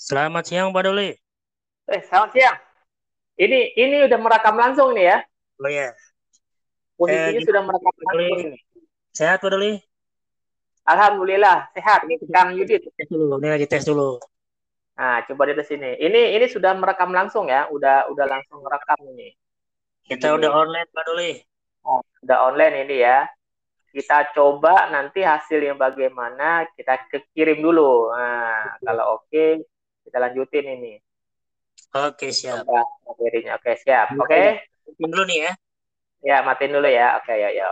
Selamat siang Pak Doli. Eh, selamat siang. Ini ini udah merekam langsung nih ya. Oh ya. Posisinya Eh, sudah merekam Pak Doli? langsung ini. Sehat Pak Doli? Alhamdulillah sehat. Kang Yudit. Tes dulu. Ini lagi tes dulu. Nah, coba di sini. Ini ini sudah merekam langsung ya. Udah udah langsung merekam ini. Kita Ini. udah online Pak Doli. Oh, udah online ini ya. Kita coba nanti hasilnya bagaimana kita kirim dulu. Nah, kalau oke kita lanjutin ini. Oke siap. Materinya. Oke, siap. Oke. Mungkin dulu nih ya. Ya, matiin dulu ya. Oke, ya, ya.